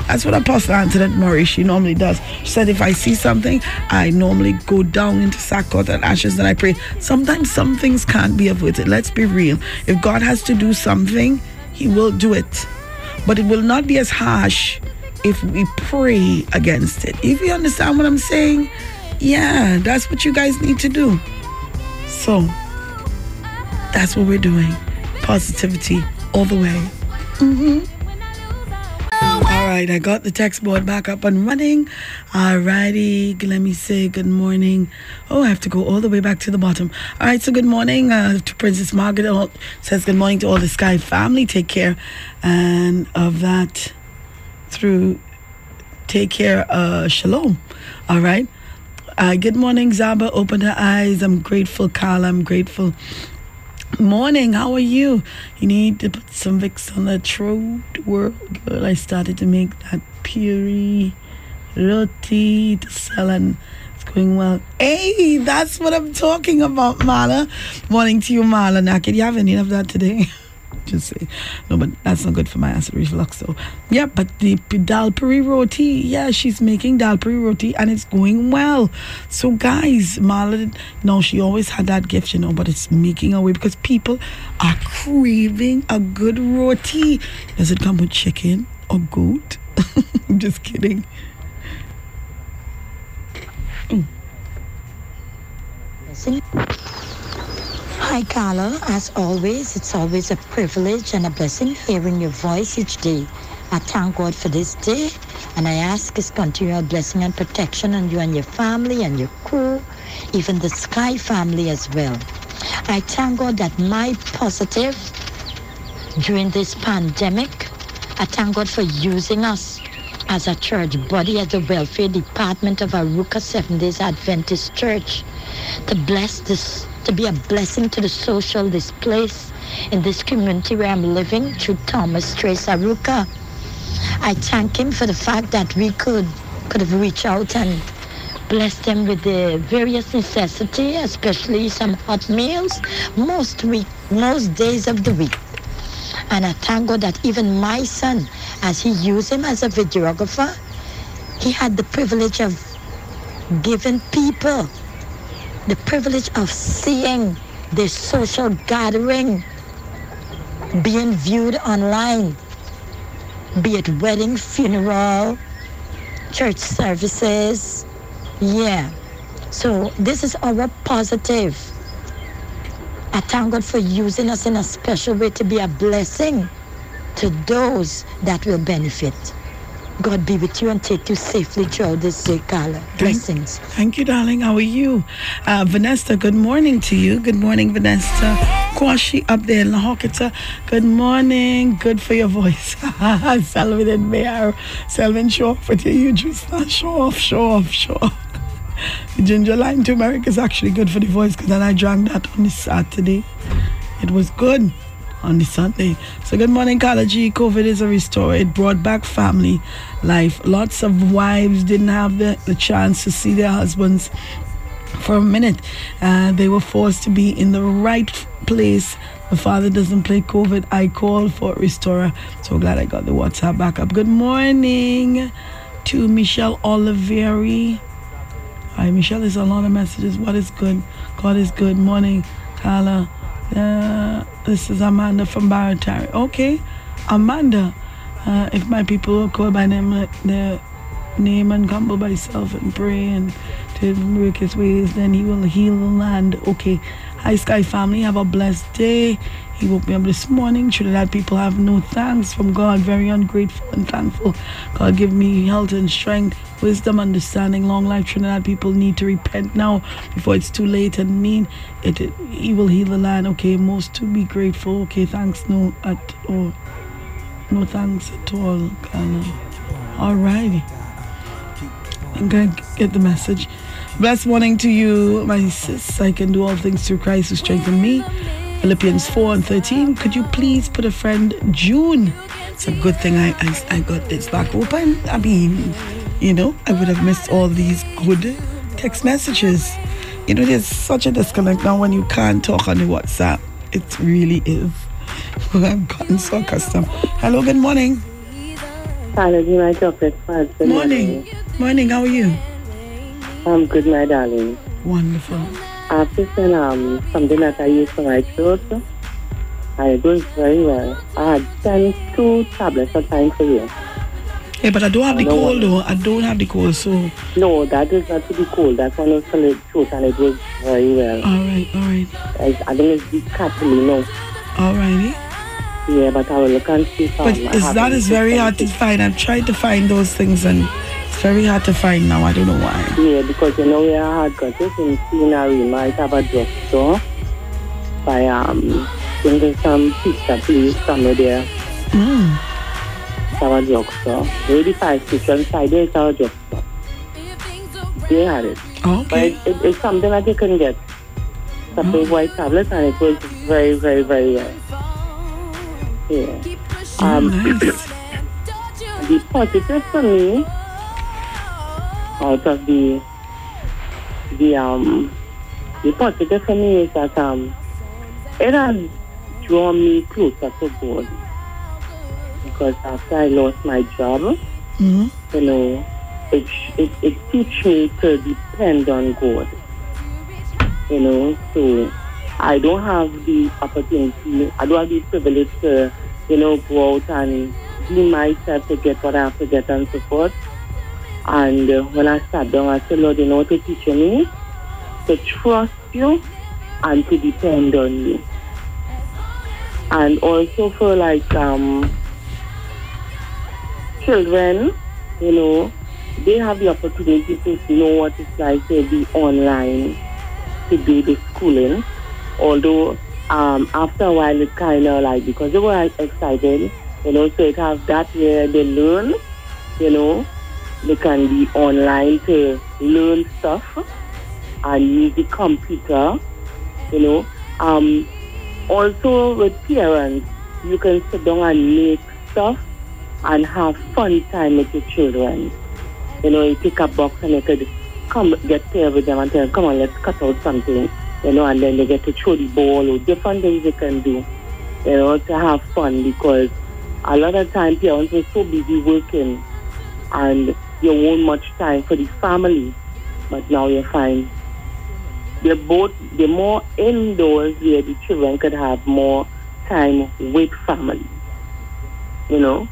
That's what Apostle Antoinette Murray, she normally does. She said, if I see something, I normally go down into sackcloth and ashes and I pray. Sometimes some things can't be avoided. Let's be real. If God has to do something, He will do it. But it will not be as harsh if we pray against it. If you understand what I'm saying, yeah, that's what you guys need to do. So, that's what we're doing. Positivity all the way. hmm All right, I got the text board back up and running. All righty, let me say good morning. Oh, I have to go all the way back to the bottom. All right, so good morning uh, to Princess Margaret. Says good morning to all the Sky family. Take care and of that through take care. Uh, shalom. All right. Uh, good morning, Zaba. Open her eyes. I'm grateful, Carla. I'm grateful. Morning, how are you? You need to put some Vicks on the throat. World girl, I started to make that puri roti to sell and it's going well. Hey, that's what I'm talking about, Marla. Morning to you, Marla. Can you have any of that today? *laughs* Just say no, but that's not good for my acid reflux. So, yeah, but the p- dal puri roti, yeah, she's making dal puri roti and it's going well. So, guys, Marla, no, she always had that gift, you know, but it's making away because people are craving a good roti. Does it come with chicken or goat? *laughs* I'm just kidding. Mm. Hi, Carla. As always, it's always a privilege and a blessing hearing your voice each day. I thank God for this day, and I ask His continual blessing and protection on you and your family and your crew, even the Sky family as well. I thank God that my positive during this pandemic, I thank God for using us as a church body, as the welfare department of Arouca Seven Days Adventist Church, to bless this, to be a blessing to the social this place in this community where I'm living through Thomas Trace Arouca. I thank him for the fact that we could could have reached out and blessed them with the various necessity, especially some hot meals, most week, most days of the week. And I thank God that even my son, as he used him as a videographer, he had the privilege of giving people the privilege of seeing the social gathering being viewed online, be it wedding, funeral, church services. Yeah. So this is our positive. I thank God for using us in a special way to be a blessing to those that will benefit. God be with you and take you safely throughout this day, Carla. Blessings. Thank you, darling. How are you? Uh, Vanessa, good morning to you. Good morning, Vanessa. Kwashi up there in La Horquetta. Good morning. Good for your voice. *laughs* Selvin and Mayor. Selvin, show off with your you juice. now. Show off, show off, show off. *laughs* The ginger lime turmeric is actually good for the voice because then I drank that on the Saturday. It was good on the Sunday. So good morning, G. COVID is a restore. It brought back family life. Lots of wives didn't have the, the chance to see their husbands for a minute. Uh, they were forced to be in the right place. The father doesn't play COVID. I called for restorer. So glad I got the WhatsApp back up. Good morning to Michelle Oliveri. Hi, Michelle. There's a lot of messages. What is good? God is good. Morning, Carla. Uh, this is Amanda from Barataria. Okay, Amanda. Uh, if my people will call by name, uh, their name and humble by self and pray and to work his ways, then he will heal the land. Okay. Hi, Sky family. Have a blessed day. He woke me up this morning. Trinidad people have no thanks from God. Very ungrateful and thankful. God give me health and strength, wisdom, understanding, long life. Trinidad people need to repent now before it's too late and mean it. it he will heal the land. Okay, most to be grateful. Okay, thanks. No at all. No thanks at all. Carla. Alrighty. I think I get the message. Blessed morning to you, my sis. I can do all things through Christ who strengthened me. Philippians 4 and 13. Could you please put a friend June? It's a good thing I, I, I got this back open. I mean, you know, I would have missed all these good text messages. You know, there's such a disconnect now when you can't talk on the WhatsApp. It really is. *laughs* I've gotten so accustomed. Hello, good morning. Hello, my chocolate. Good Morning. Morning, how are you? I'm good, my darling. Wonderful. I to um, something that I use for my throat. And it goes very well. I had sent two tablets of time for you. Yeah, but I don't have the No cold though. I don't have the cold, so. No, that is not to be cold. That one was for the throat and it was very well. All right, all right. I, I think it's the Catalino. Alrighty. Yeah, but I will look and see if But I is that is very hard to find. I've tried to find those things and very hard to find now. I don't know why. Yeah, because you know we had got it in Scenery, might have a drugstore by um, there's some pizza place somewhere there. Mm. It's our drugstore. The five station side there is our drugstore. They had it. Okay. But it, it, it's something that you can get. It's a big white tablet and it was very, very, very well. Yeah. Um, *coughs* the positive for me out of the the um the positive for me is that um it has drawn me closer to God because after I lost my job, hmm you know, it it it teach me to depend on God. You know, so I don't have the opportunity, I don't have the privilege to, you know, go out and be myself to get what I have to get and so forth. And uh, when I sat down, I said, Lord, you know what you're me? To trust you and to depend on you. And also for like um children, you know, they have the opportunity to know what it's like to be online, to do the schooling. Although um, after a while it kind of like, because they were excited, you know, so it has that where they learn, you know, they can be online to learn stuff and use the computer, you know. Um, also with parents, you can sit down and make stuff and have fun time with your children. You know, you take a box and you could come get pair with them and tell them, come on, let's cut out something. You know, and then they get to throw the ball or different things they can do. You know, to have fun because a lot of time parents are so busy working and you won't much time for the family. But now you find they're both they're more indoors where the children could have more time with family. You know.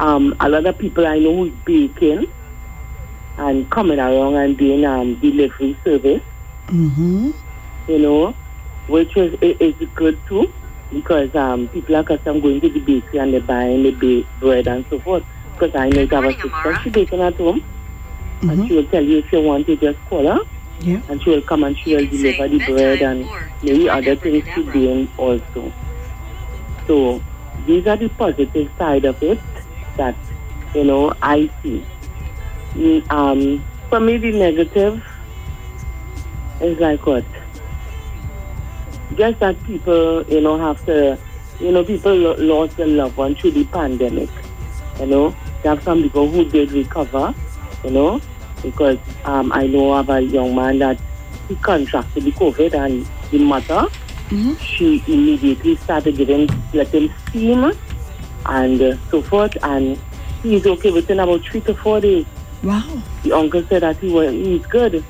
Um, a lot of people I know who's baking and coming around and doing um, delivery service, Mm-hmm. you know, which is is good too because um, people are accustomed going to the bakery and they're buying the bread and so forth. Because I know that have a sister, she's baking at home and she will tell you if you want to just call her Yeah. and she will come and she will deliver the bread and maybe other things she's doing also. So these are the positive side of it that you know I see. Mm, Um, for me, the negative is like what? Just that people, you know, have to, you know, people lo- lost their loved one through the pandemic. You know, have some people who did recover, you know, because um, I know of a young man that he contracted the COVID and the mother, she immediately started giving, let him steam and uh, so forth, and he's okay within about three to four days. Wow. The uncle said that he was, he's good,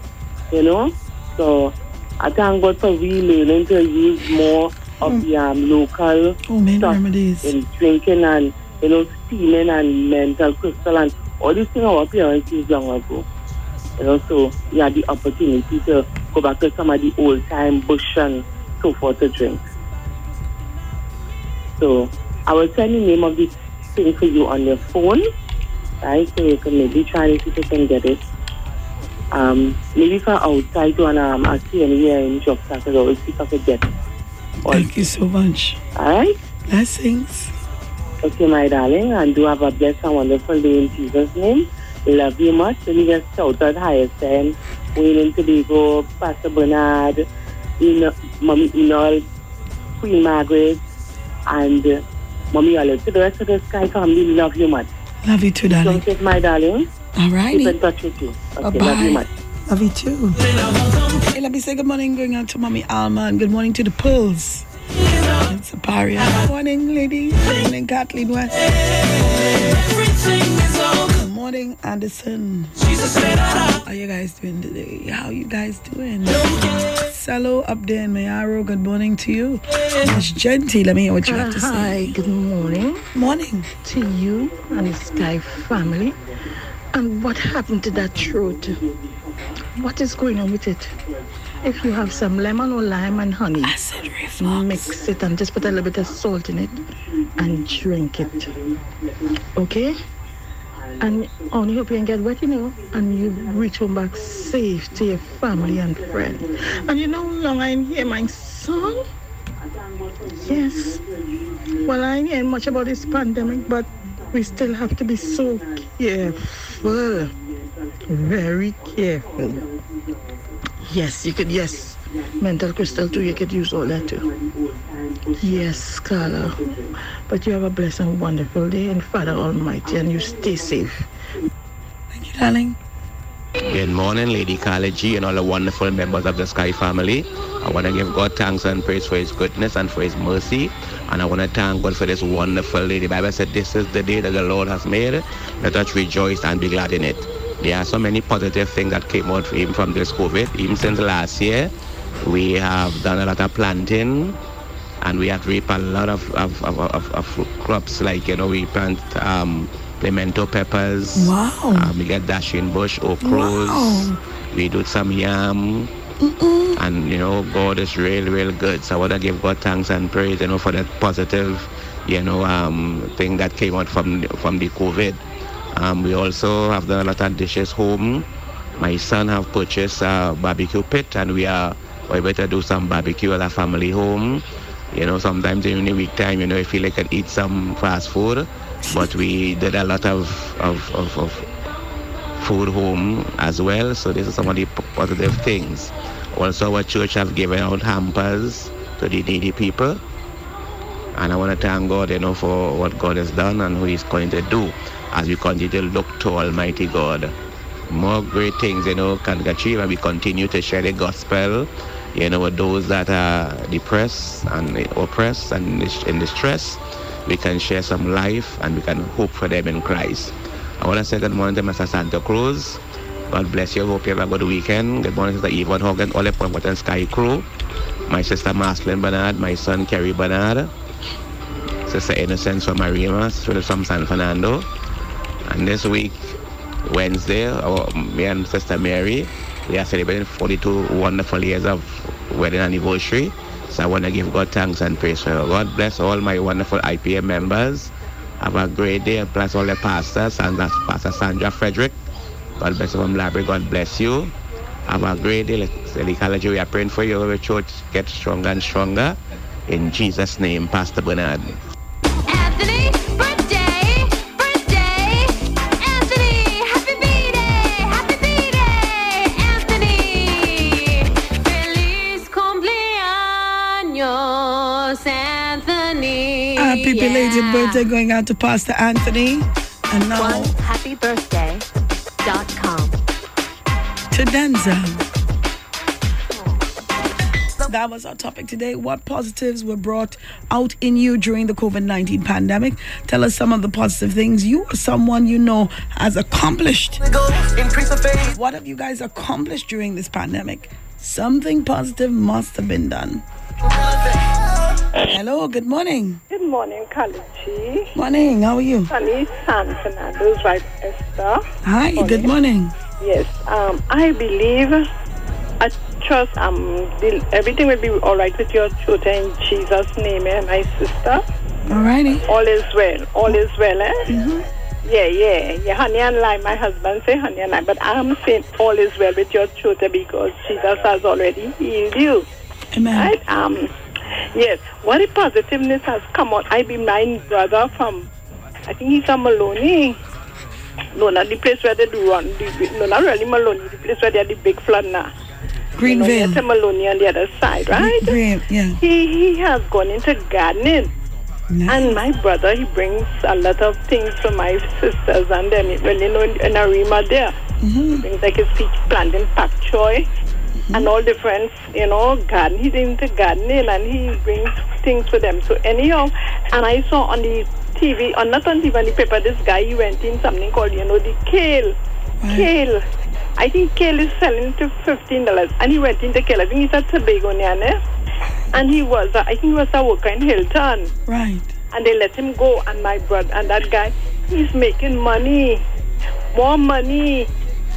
you know. So I thank God for we learning to use more of the um, local Homemade stuff remedies. in drinking and you know steaming and menthol crystal and all these things our parents used long ago. You know, so we had the opportunity to go back to some of the old time bush and so forth to drink. So I will send the name of this thing for you on your phone, right? So you can maybe try to see if you can get it. Um, maybe for outside one, um, I see anywhere in job started always see if I could get it. Thank you so much. All right? Blessings. Okay, my darling, and do have a blessed and wonderful day in Jesus' name. love you much. Let me just shout out Hyacinth, Wayne Tobago, Pastor Bernard, Eno- Mommy Enol, Queen Margaret, and uh, Mommy Olive. To the rest of the Sky family, love you much. Love you too, darling. Don't take my darling. All righty. Keep in touch with you. Okay, Bye-bye. love you much. Love you too. Hey, let me say good morning going out to Mommy Alma and good morning to the Pearls. It's a paria. Good morning, ladies. Good morning, Kathleen West. Good morning, Anderson. How are you guys doing today? How you guys doing? Salo up there in Mayaro, good morning to you. Miss Genty, let me hear what you have to uh, say. Hi, good morning. Morning. To you and the Sky family. And what happened to that throat? What is going on with it? If you have some lemon or lime and honey, mix it and just put a little bit of salt in it and drink it. Okay? And only hope you can get wet, you know, and you reach home back safe to your family and friends. And you know how long I ain't hear my song? Yes. Well, I ain't hearing much about this pandemic, but we still have to be so careful. Very careful. Yes, you could, yes. Menthol crystal too, you could use all that too. Yes, Carla. But you have a blessed and wonderful day and Father Almighty and you stay safe. Thank you, darling. Good morning, Lady Carla G and all the wonderful members of the Sky family. I want to give God thanks and praise for His goodness and for His mercy. And I want to thank God for this wonderful day. The Bible said, This is the day that the Lord has made. Let us rejoice and be glad in it. There are so many positive things that came out even from this COVID. Even since last year, we have done a lot of planting and we have reaped a lot of, of, of, of, of crops like, you know, we plant um, pimento peppers. Wow. Um, we get dasheen bush, okras. Wow. We do some yam. And, you know, God is really, really good. So I want to give God thanks and praise, you know, for that positive, you know, um, thing that came out from, from the COVID. Um, we also have done a lot of dishes home. My son have purchased a barbecue pit and we are we better do some barbecue at a family home. You know, sometimes during the week time, you know, I feel like I can eat some fast food. But we did a lot of, of, of, of food home as well. So this is some of the positive things. Also, our church have given out hampers to the needy people. And I want to thank God, you know, for what God has done and what He's going to do as we continue to look to Almighty God. More great things, you know, can achieve and we continue to share the gospel, you know, with those that are depressed and oppressed and in distress. We can share some life and we can hope for them in Christ. I want to say good morning to Mr. Santa Cruz. God bless you. Hope you have a good weekend. Good morning, Sister Yvonne Hogan, all the and Sky crew. My sister Marcelin Bernard, my son Kerry Bernard, Sister Innocence from Marima, Sister from San Fernando. And this week, Wednesday, our, me and Sister Mary, we are celebrating 42 wonderful years of wedding anniversary. So I want to give God thanks and praise for. God bless all my wonderful IPM members. Have a great day. Bless all the pastors and that's Pastor Sandra Frederick. God bless you from Library. God bless you. Have a great day. Lady College, we are praying for you. Our church get stronger and stronger. In Jesus' name, Pastor Bernard. Belated birthday going out to Pastor Anthony. And now happybirthday.com. to Denzel. That was our topic today. What positives were brought out in you during the COVID 19 pandemic? Tell us some of the positive things you or someone you know has accomplished. What have you guys accomplished during this pandemic? Something positive must have been done. Hello, good morning. Good morning, Kalachi. Morning, how are you? Sunny San Fernando's wife, Esther. Hi, good morning. Yes, um, I believe, I trust um, everything will be all right with your children in Jesus' name, eh, my sister. Alrighty. All is well. All is well, eh? Mhm. Yeah, yeah, yeah. Honey and lime. My husband say honey and lime, but I'm saying all is well with your children because Jesus has already healed you. Amen. Right? Um, yes. What the positiveness has come out. I be my brother from, I think he's from Maloney. No, not the place where they do run. The, no, not really Maloney. The place where they had the big flood now. Greenvale. You know, Maloney on the other side, right? Green, yeah. He he has gone into gardening. And my brother, he brings a lot of things for my sisters and them. Well, you know, in, Arima there. Mm-hmm. He brings like his peach planting pak choy and all different, you know, garden. He's into gardening and he brings things for them. So anyhow, and I saw on the TV, or not on TV, on the paper, this guy, he went in something called, you know, the kale. Kale. I think kale is selling to $15. And he went into kale. I think he's a Tobago eh? And he was, uh, I think he was a worker in Hilton. Right. And they let him go. And my brother, and that guy, he's making money. More money.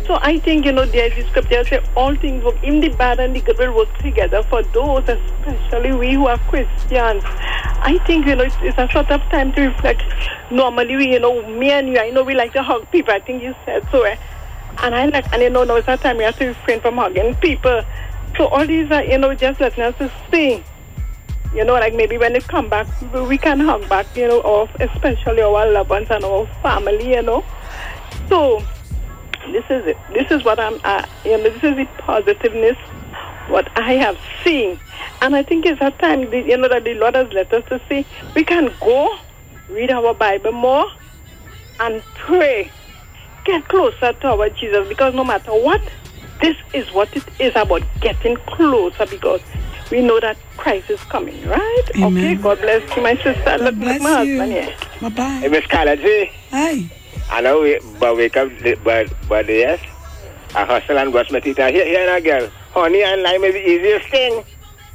So I think, you know, there's the scripture say all things work, in the bad and the good will work together for those, especially we who are Christians. I think, you know, it's, it's a sort of time to reflect. Normally, we, you know, me and you, I know we like to hug people. I think you said so. Eh? And I like, and you know, now it's a time we have to refrain from hugging people. So all these are, you know, just letting us see. You know, like maybe when they come back, we can hug back, you know, of especially our loved ones and our family, you know. So this is it. This is what I'm, uh, you know, this is the positiveness what I have seen. And I think it's a time, the, you know, that the Lord has let us to see we can go, read our Bible more, and pray. Get closer to our Jesus because no matter what, this is what it is about getting closer because we know that Christ is coming, right? Okay, God bless you, my sister. Look, bless my you. husband here. Bye bye. Hey, Miss Kalaji. Hi. I know we, but wake up, but, but yes. I hustle and brush my teeth. Here, here now, girl. Honey and lime is the easiest thing.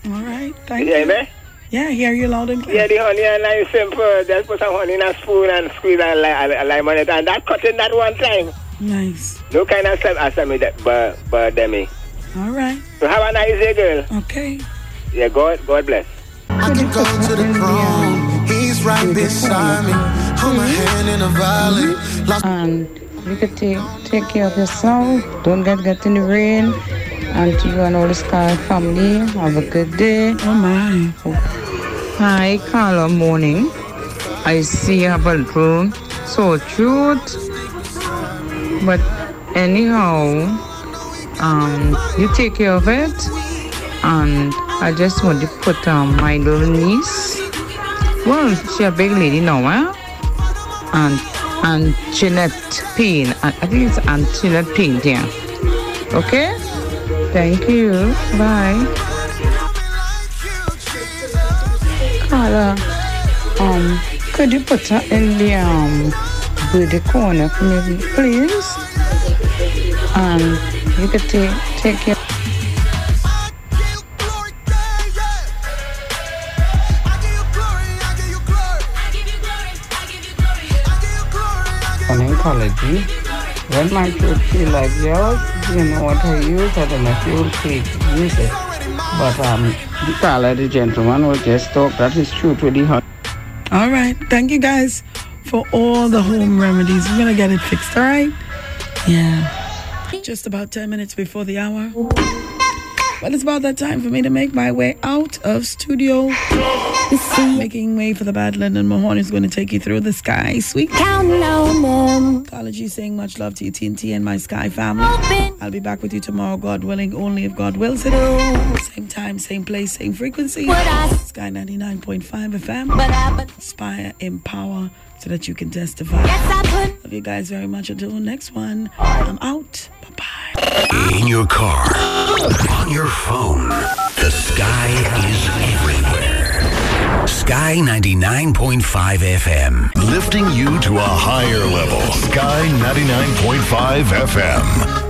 All right. Thank you. you. me? Yeah, I hear you loud and clear. Yeah, the honey and lime is simple. Just put some honey in a spoon and squeeze a, li- a, a lime on it. And that cut in that one time. Nice. No kind of stuff as me that, but, but demi. All right. So have a nice day, girl. Okay. Yeah, God, God bless. I can go to the throne. He's right beside me. Hold my hand in the valley. Lost and you could take take care of yourself. Don't get get in the rain. And to you and all the Sky family, have a good day. Oh my. Hi, Carla. Morning. I see you have a little sore throat, but anyhow, um, you take care of it. And I just want to put um, my little niece. Well, she a big lady now, eh? And Jeanette Payne. I think it's Aunt Jeanette Payne there. Okay? Thank you. Bye. Carla, um, could you put her in the um birdie corner for me, please? And you could take take care. When my throat feel like yours, you know what I use? I don't know if you'll use it. But um, the Carla, the gentleman will just talk. That is true to the hot. All right. Thank you guys for all the home remedies. We're going to get it fixed, all right? Yeah. Just about 10 minutes before the hour. Well, it's about that time for me to make my way out of studio. Making way for the bad Lyndon Mahoney is going to take you through the Sky Suite. Counting on them. Apology saying much love to you, TNT and my Sky family. I'll be back with you tomorrow, God willing, only if God wills it. Same time, same place, same frequency. Sky 99.5 FM. Inspire, empower, so that you can testify. Love you guys very much. Until the next one, I'm out. Bye bye. In your car, on your phone, the sky is everywhere. Sky 99.5 FM, lifting you to a higher level. Sky 99.5 FM.